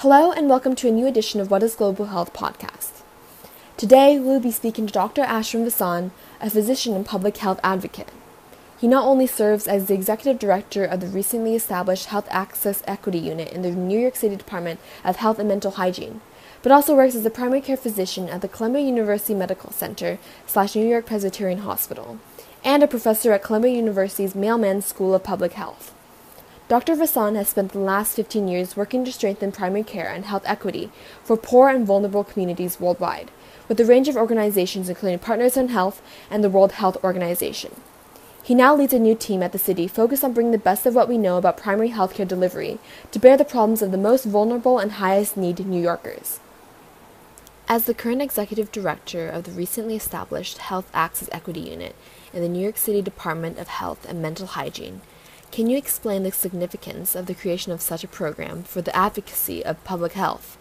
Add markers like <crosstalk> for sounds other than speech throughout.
Hello, and welcome to a new edition of What is Global Health podcast. Today, we will be speaking to Dr. Ashwin Vasan, a physician and public health advocate. He not only serves as the executive director of the recently established Health Access Equity Unit in the New York City Department of Health and Mental Hygiene, but also works as a primary care physician at the Columbia University Medical Center slash New York Presbyterian Hospital, and a professor at Columbia University's Mailman School of Public Health. Dr. Vasan has spent the last 15 years working to strengthen primary care and health equity for poor and vulnerable communities worldwide, with a range of organizations including Partners in Health and the World Health Organization. He now leads a new team at the city focused on bringing the best of what we know about primary healthcare delivery to bear the problems of the most vulnerable and highest need New Yorkers. As the current executive director of the recently established Health Access Equity Unit in the New York City Department of Health and Mental Hygiene, can you explain the significance of the creation of such a program for the advocacy of public health?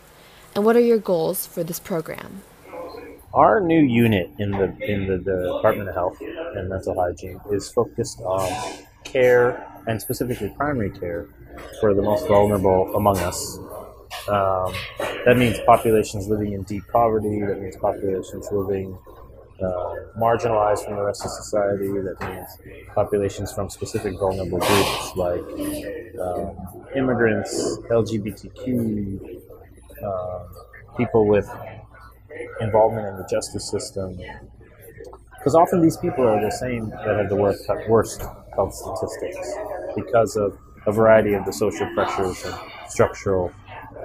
And what are your goals for this program? Our new unit in the in the, the Department of Health and Mental Hygiene is focused on care and specifically primary care for the most vulnerable among us. Um, that means populations living in deep poverty. That means populations living uh, marginalized from the rest of society. That means populations from specific vulnerable groups like um, immigrants, LGBTQ, uh, people with involvement in the justice system. Because often these people are the same that have the worst, worst health statistics because of a variety of the social pressures and structural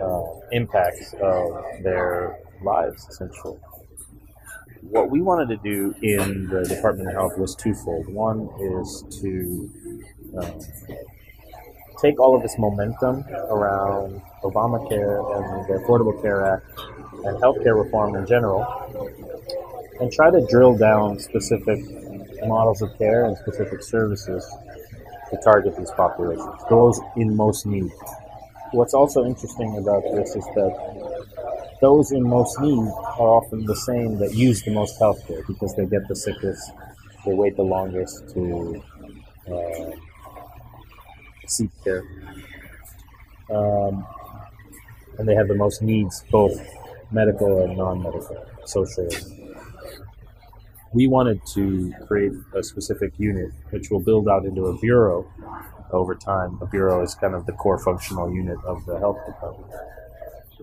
uh, impacts of their lives, essentially what we wanted to do in the Department of Health was twofold. One is to uh, take all of this momentum around Obamacare and the Affordable Care Act and healthcare reform in general and try to drill down specific models of care and specific services to target these populations, those in most need. What's also interesting about this is that those in most need are often the same that use the most healthcare because they get the sickest, they wait the longest to uh, seek care, um, and they have the most needs, both medical and non-medical, social. We wanted to create a specific unit which will build out into a bureau over time. A bureau is kind of the core functional unit of the health department.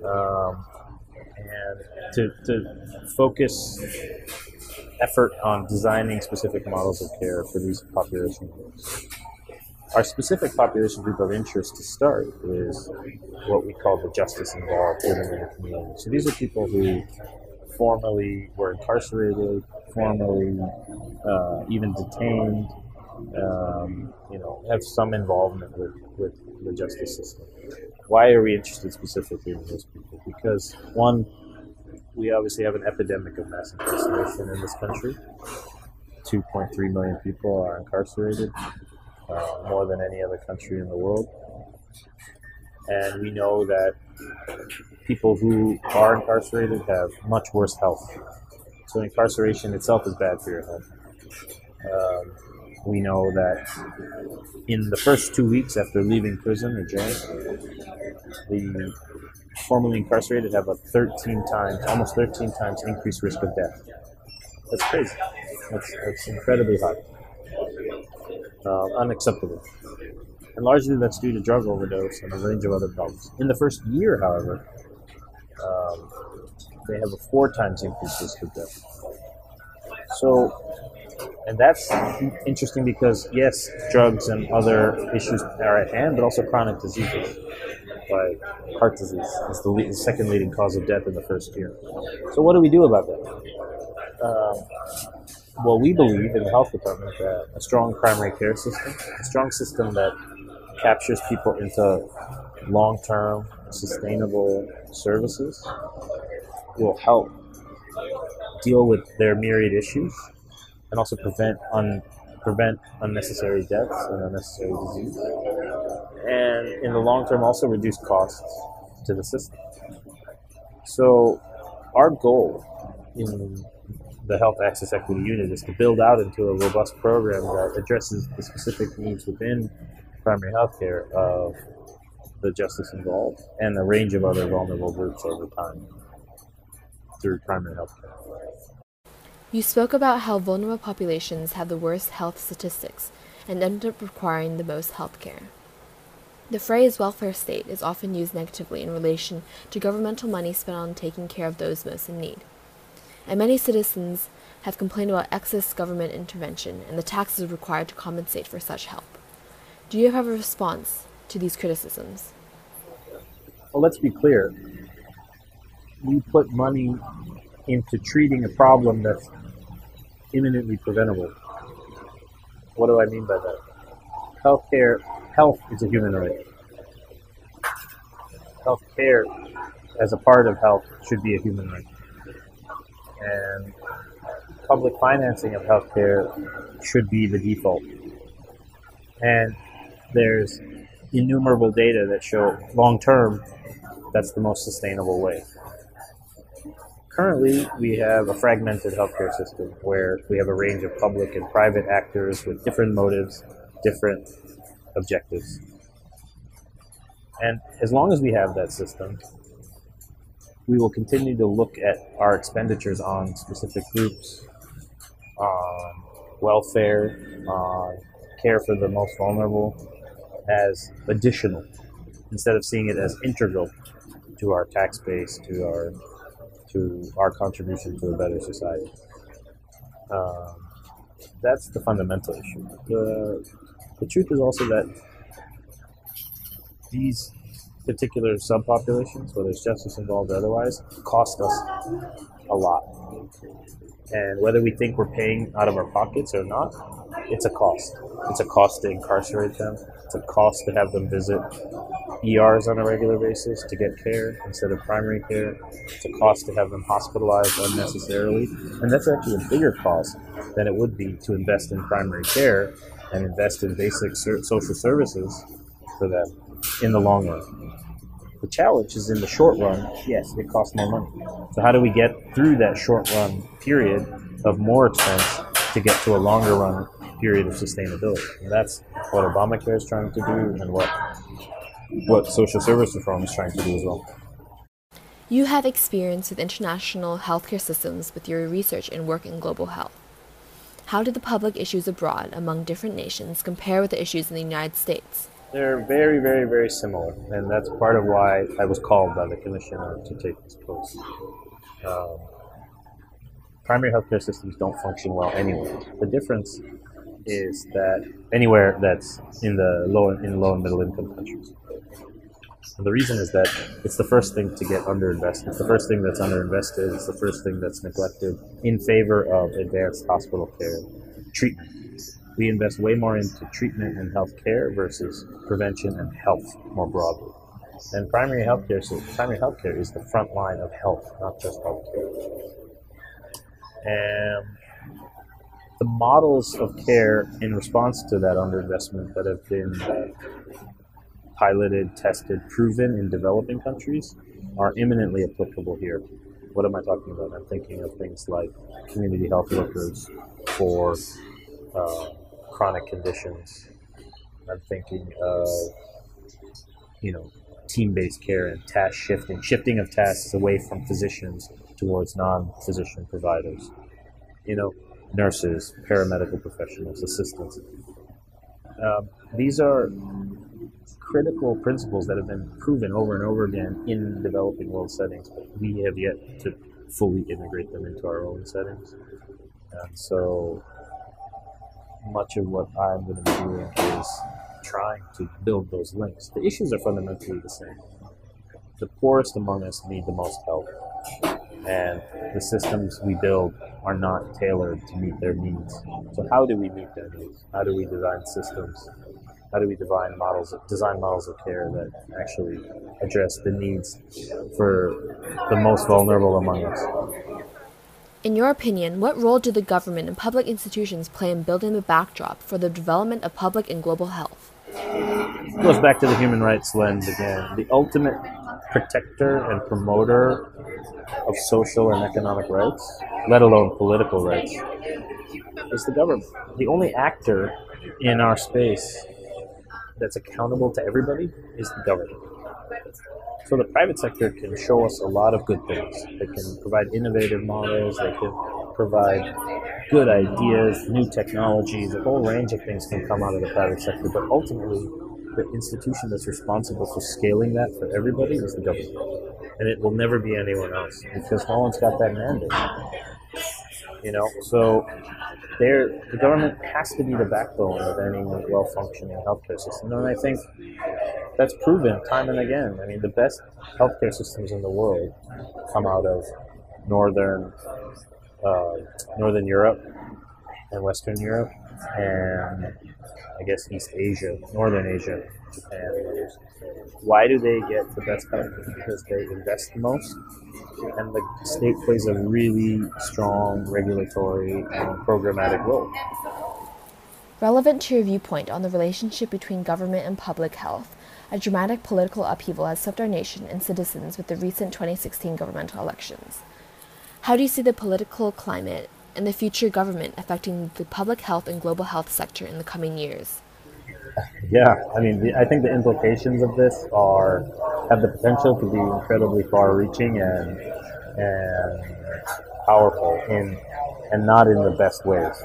Um, and to, to focus effort on designing specific models of care for these population groups. Our specific population group of interest to start is what we call the justice involved living in the community. So these are people who formerly were incarcerated, formerly uh, even detained, um, you know, have some involvement with, with the justice system. Why are we interested specifically in those people? Because one, we obviously have an epidemic of mass incarceration in this country. 2.3 million people are incarcerated, uh, more than any other country in the world. And we know that people who are incarcerated have much worse health. So incarceration itself is bad for your health. Um, we know that in the first two weeks after leaving prison or jail, the formerly incarcerated have a 13 times, almost 13 times increased risk of death. That's crazy. That's, that's incredibly high. Uh, unacceptable. And largely that's due to drug overdose and a range of other problems. In the first year, however, um, they have a four times increased risk of death. So and that's interesting because yes, drugs and other issues are at hand, but also chronic diseases like heart disease is the, lead, the second leading cause of death in the first year. So what do we do about that? Um, well, we believe in the health department that a strong primary care system, a strong system that captures people into long-term, sustainable services, will help deal with their myriad issues and also prevent un, prevent unnecessary deaths and unnecessary disease, and in the long term also reduce costs to the system. So, our goal in the Health Access Equity Unit is to build out into a robust program that addresses the specific needs within primary health care of the justice involved and a range of other vulnerable groups over time through primary health care. You spoke about how vulnerable populations have the worst health statistics and end up requiring the most health care. The phrase welfare state is often used negatively in relation to governmental money spent on taking care of those most in need. And many citizens have complained about excess government intervention and the taxes required to compensate for such help. Do you have a response to these criticisms? Well, let's be clear. We put money into treating a problem that's imminently preventable. What do I mean by that? Healthcare, health is a human right. Healthcare, as a part of health, should be a human right. And public financing of healthcare should be the default. And there's innumerable data that show long term that's the most sustainable way. Currently, we have a fragmented healthcare system where we have a range of public and private actors with different motives, different objectives. And as long as we have that system, we will continue to look at our expenditures on specific groups, on welfare, on care for the most vulnerable, as additional instead of seeing it as integral to our tax base, to our to our contribution to a better society. Um, that's the fundamental issue. The, the truth is also that these particular subpopulations, whether it's justice involved or otherwise, cost us a lot. And whether we think we're paying out of our pockets or not, it's a cost. It's a cost to incarcerate them. It's a cost to have them visit ERs on a regular basis to get care instead of primary care. It's a cost to have them hospitalized unnecessarily. And that's actually a bigger cost than it would be to invest in primary care and invest in basic social services for them in the long run. The challenge is in the short run, yes, it costs more money. So, how do we get through that short run period of more expense to get to a longer run period of sustainability? And that's what Obamacare is trying to do and what what social service reform is trying to do as well. You have experience with international healthcare systems with your research and work in global health. How do the public issues abroad among different nations compare with the issues in the United States? They're very, very, very similar, and that's part of why I was called by the commissioner to take this post. Um, primary healthcare systems don't function well anywhere. The difference is that anywhere that's in the low in low and middle income countries. And the reason is that it's the first thing to get underinvested. It's the first thing that's underinvested. It's the first thing that's neglected in favor of advanced hospital care treatment. We invest way more into treatment and health care versus prevention and health more broadly. And primary health care, so primary health care is the front line of health, not just health care. And the models of care in response to that underinvestment that have been piloted, tested, proven in developing countries are eminently applicable here. What am I talking about? I'm thinking of things like community health workers for uh, chronic conditions. I'm thinking of, you know, team-based care and task shifting, shifting of tasks away from physicians towards non-physician providers. You know, nurses, paramedical professionals, assistants. Uh, these are critical principles that have been proven over and over again in developing world settings, but we have yet to fully integrate them into our own settings. And so much of what I'm going to be doing is trying to build those links. The issues are fundamentally the same. The poorest among us need the most help, and the systems we build are not tailored to meet their needs. So, how do we meet their needs? How do we design systems how do we design models of, design models of care that actually address the needs for the most vulnerable among us? In your opinion, what role do the government and public institutions play in building the backdrop for the development of public and global health? It goes back to the human rights lens again. The ultimate protector and promoter of social and economic rights, let alone political rights, is the government. The only actor in our space that's accountable to everybody is the government. So the private sector can show us a lot of good things. They can provide innovative models. They can provide good ideas, new technologies. A whole range of things can come out of the private sector. But ultimately, the institution that's responsible for scaling that for everybody is the government, and it will never be anyone else because no one's got that mandate. You know, so there, the government has to be the backbone of any well-functioning healthcare system, and I think that's proven time and again. I mean, the best healthcare systems in the world come out of northern, uh, northern Europe and Western Europe, and I guess East Asia, Northern Asia, Japan. Why do they get the best healthcare? Because they invest the most, and the state plays a really strong regulatory and programmatic role. Relevant to your viewpoint on the relationship between government and public health, a dramatic political upheaval has swept our nation and citizens with the recent 2016 governmental elections. How do you see the political climate and the future government affecting the public health and global health sector in the coming years? Yeah, I mean, the, I think the implications of this are have the potential to be incredibly far-reaching and and powerful in and not in the best ways.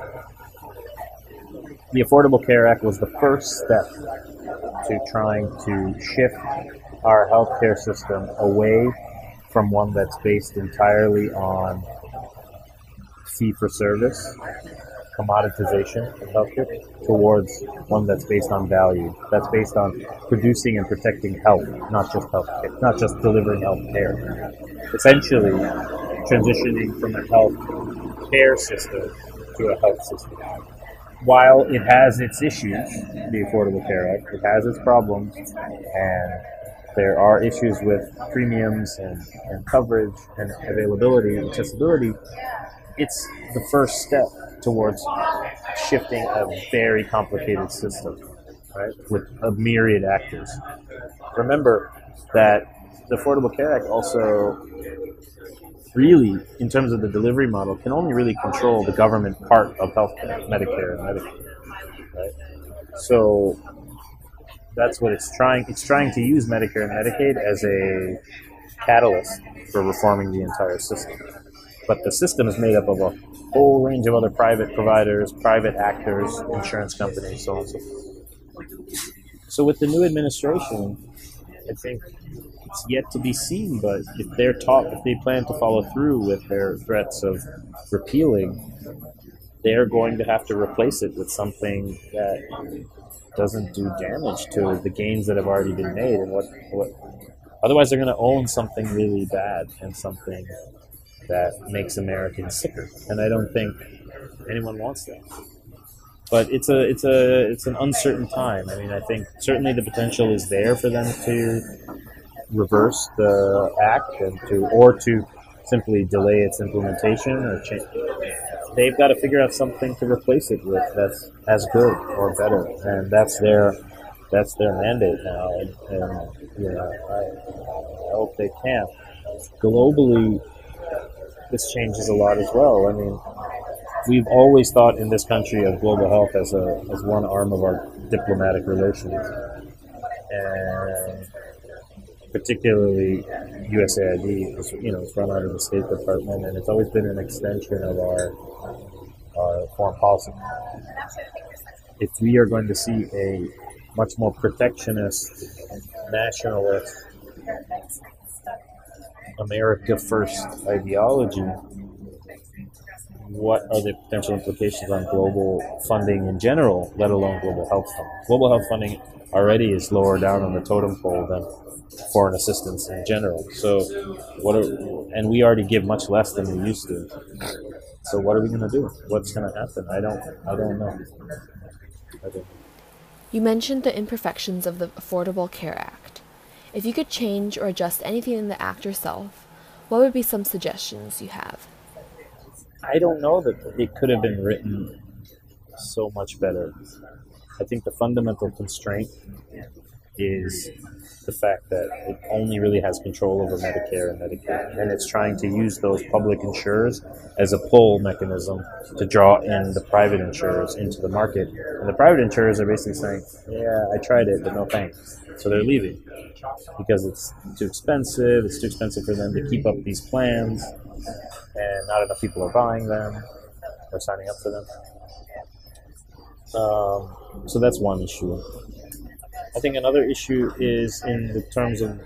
The Affordable Care Act was the first step to trying to shift our healthcare system away from one that's based entirely on fee for service, commoditization of healthcare, towards one that's based on value, that's based on producing and protecting health, not just healthcare, not just delivering health care. Essentially, transitioning from a health care system to a health system. While it has its issues, the Affordable Care Act, it has its problems, and there are issues with premiums and, and coverage and availability and accessibility, it's the first step towards shifting a very complicated system, right, with a myriad actors. Remember that the Affordable Care Act also really, in terms of the delivery model, can only really control the government part of healthcare, Medicare and Medicaid, right? So that's what it's trying. It's trying to use Medicare and Medicaid as a catalyst for reforming the entire system. But the system is made up of a whole range of other private providers, private actors, insurance companies, so on and so forth. So with the new administration, I think it's yet to be seen, but if they're taught, if they plan to follow through with their threats of repealing, they're going to have to replace it with something that doesn't do damage to the gains that have already been made and what, what otherwise they're going to own something really bad and something that makes Americans sicker, and I don't think anyone wants that. But it's a it's a it's an uncertain time. I mean, I think certainly the potential is there for them to reverse the act and to or to simply delay its implementation or change. They've got to figure out something to replace it with that's as good or better, and that's their that's their mandate now. And, and you know, I, I hope they can. Globally, this changes a lot as well. I mean, we've always thought in this country of global health as a as one arm of our diplomatic relations, and particularly USAID is you know it's run out of the State Department, and it's always been an extension of our our foreign policy. If we are going to see a much more protectionist, nationalist America First ideology, what are the potential implications on global funding in general, let alone global health funding? Global health funding already is lower down on the totem pole than foreign assistance in general. So, what are, and we already give much less than we used to. So, what are we going to do? What's going to happen? I don't, I don't know. I don't. You mentioned the imperfections of the Affordable Care Act. If you could change or adjust anything in the act yourself, what would be some suggestions you have? I don't know that it could have been written so much better. I think the fundamental constraint is the fact that it only really has control over Medicare and Medicaid, and it's trying to use those public insurers as a pull mechanism to draw in the private insurers into the market. And the private insurers are basically saying, "Yeah, I tried it, but no thanks," so they're leaving because it's too expensive. It's too expensive for them to keep up these plans, and not enough people are buying them or signing up for them. Um, so that's one issue. I think another issue is in the terms of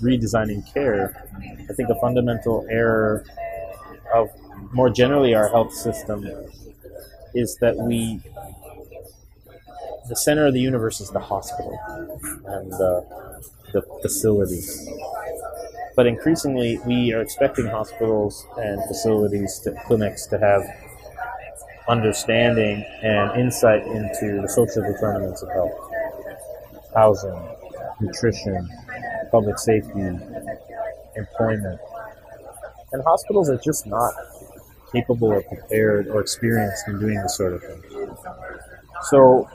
redesigning care. I think a fundamental error of more generally our health system is that we the center of the universe is the hospital and the, the facilities. But increasingly, we are expecting hospitals and facilities, to, clinics, to have understanding and insight into the social determinants of health housing, nutrition, public safety, employment. And hospitals are just not capable or prepared or experienced in doing this sort of thing. So,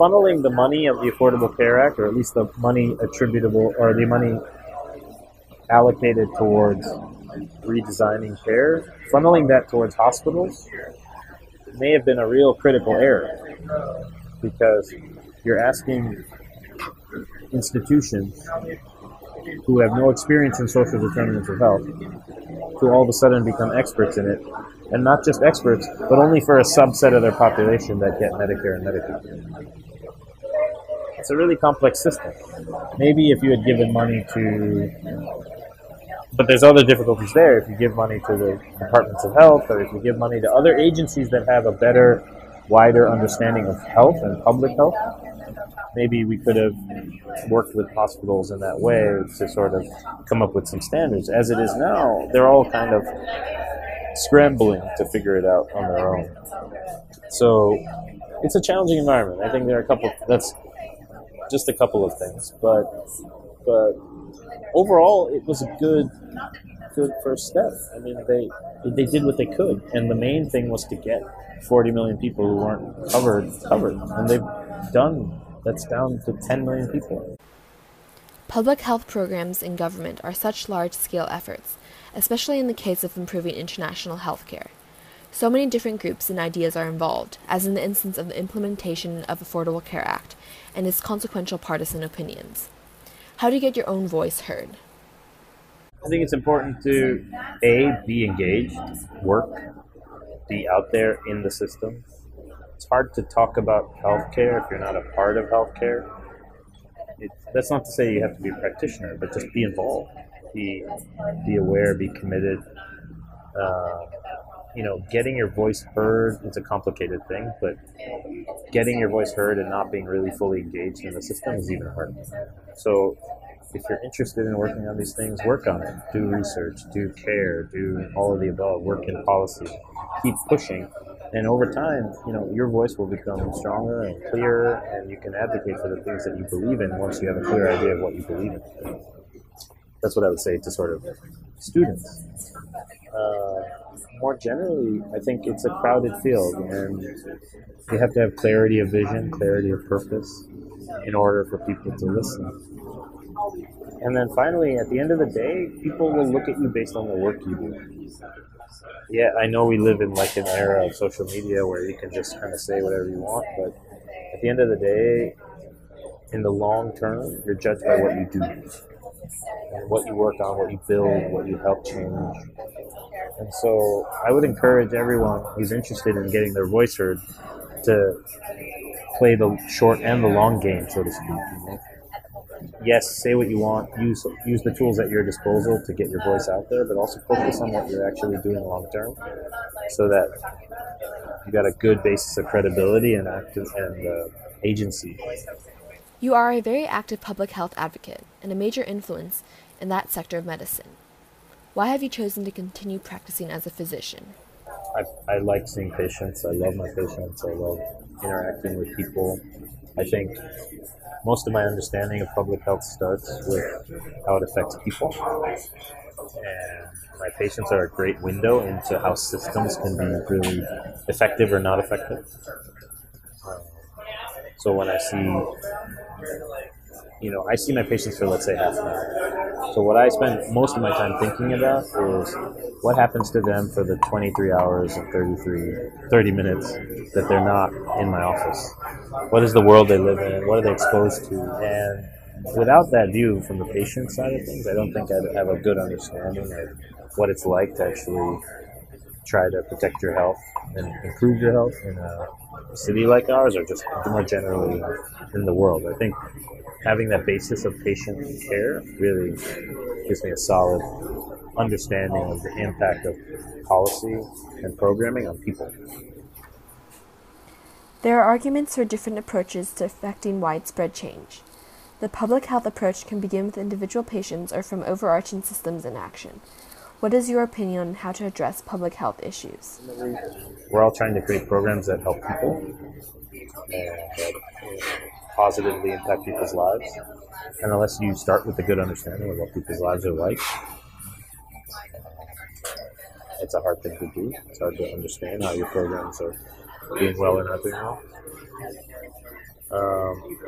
funneling the money of the Affordable Care Act, or at least the money attributable, or the money allocated towards redesigning care, funneling that towards hospitals may have been a real critical error because you're asking institutions who have no experience in social determinants of health to all of a sudden become experts in it, and not just experts, but only for a subset of their population that get Medicare and Medicaid. It's a really complex system. Maybe if you had given money to, but there's other difficulties there. If you give money to the departments of health, or if you give money to other agencies that have a better, wider understanding of health and public health, maybe we could have worked with hospitals in that way to sort of come up with some standards. As it is now, they're all kind of scrambling to figure it out on their own. So it's a challenging environment. I think there are a couple. That's just a couple of things, but but overall, it was a good good first step. I mean, they they did what they could, and the main thing was to get 40 million people who weren't covered covered, and they've done that's down to 10 million people. Public health programs in government are such large scale efforts, especially in the case of improving international healthcare. So many different groups and ideas are involved, as in the instance of the implementation of Affordable Care Act and its consequential partisan opinions. How do you get your own voice heard? I think it's important to A, be engaged, work, be out there in the system, it's hard to talk about healthcare if you're not a part of healthcare. It, that's not to say you have to be a practitioner, but just be involved, be be aware, be committed. Uh, you know, getting your voice heard is a complicated thing, but getting your voice heard and not being really fully engaged in the system is even harder. So, if you're interested in working on these things, work on it. Do research, do care, do all of the above. Work in policy. Keep pushing and over time, you know, your voice will become stronger and clearer, and you can advocate for the things that you believe in once you have a clear idea of what you believe in. That's what I would say to sort of students. Uh, more generally, I think it's a crowded field, and you have to have clarity of vision, clarity of purpose, in order for people to listen. And then finally, at the end of the day, people will look at you based on the work you do yeah, I know we live in like an era of social media where you can just kind of say whatever you want, but at the end of the day, in the long term, you're judged by what you do and what you work on, what you build, what you help change. And so I would encourage everyone who's interested in getting their voice heard to play the short and the long game, so to speak. Yes, say what you want, use use the tools at your disposal to get your voice out there, but also focus on what you're actually doing long term, so that you've got a good basis of credibility and active and uh, agency. You are a very active public health advocate and a major influence in that sector of medicine. Why have you chosen to continue practicing as a physician? I, I like seeing patients. I love my patients. I love interacting with people. I think most of my understanding of public health starts with how it affects people. And my patients are a great window into how systems can be really effective or not effective. Um, so when I see, you know, I see my patients for let's say half an hour. So what I spend most of my time thinking about is what happens to them for the 23 hours and 33, 30 minutes that they're not in my office. What is the world they live in? What are they exposed to? And without that view from the patient side of things, I don't think I'd have a good understanding of what it's like to actually try to protect your health and improve your health in a city like ours or just more generally in the world. I think having that basis of patient care really gives me a solid understanding of the impact of policy and programming on people. There are arguments for different approaches to affecting widespread change. The public health approach can begin with individual patients or from overarching systems in action. What is your opinion on how to address public health issues? We're all trying to create programs that help people and that positively impact people's lives. And unless you start with a good understanding of what people's lives are like, it's a hard thing to do. It's hard to understand how your programs are doing well or not doing well. Um,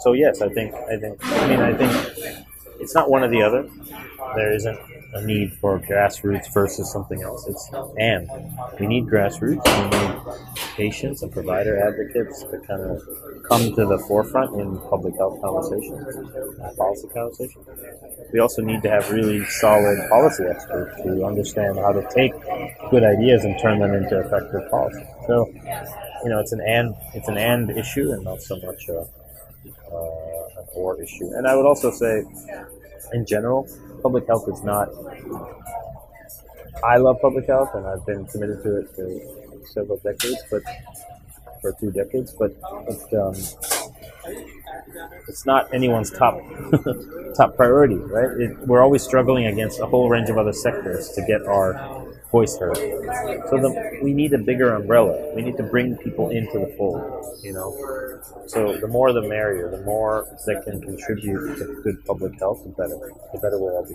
so yes, I think I think I mean I think it's not one or the other. There isn't a need for grassroots versus something else. It's and we need grassroots. We need patients and provider advocates to kind of come to the forefront in public health conversations, and policy conversations. We also need to have really solid policy experts to understand how to take good ideas and turn them into effective policy. So, you know, it's an and it's an and issue and not so much a, uh, an or issue. And I would also say, in general, public health is not. I love public health, and I've been committed to it for several decades, but for two decades. But it's um, it's not anyone's top <laughs> top priority, right? It, we're always struggling against a whole range of other sectors to get our voice heard. So the, we need a bigger umbrella. We need to bring people into the fold, you know. So the more the merrier. The more that can contribute to good public health, the better. The better we'll all be.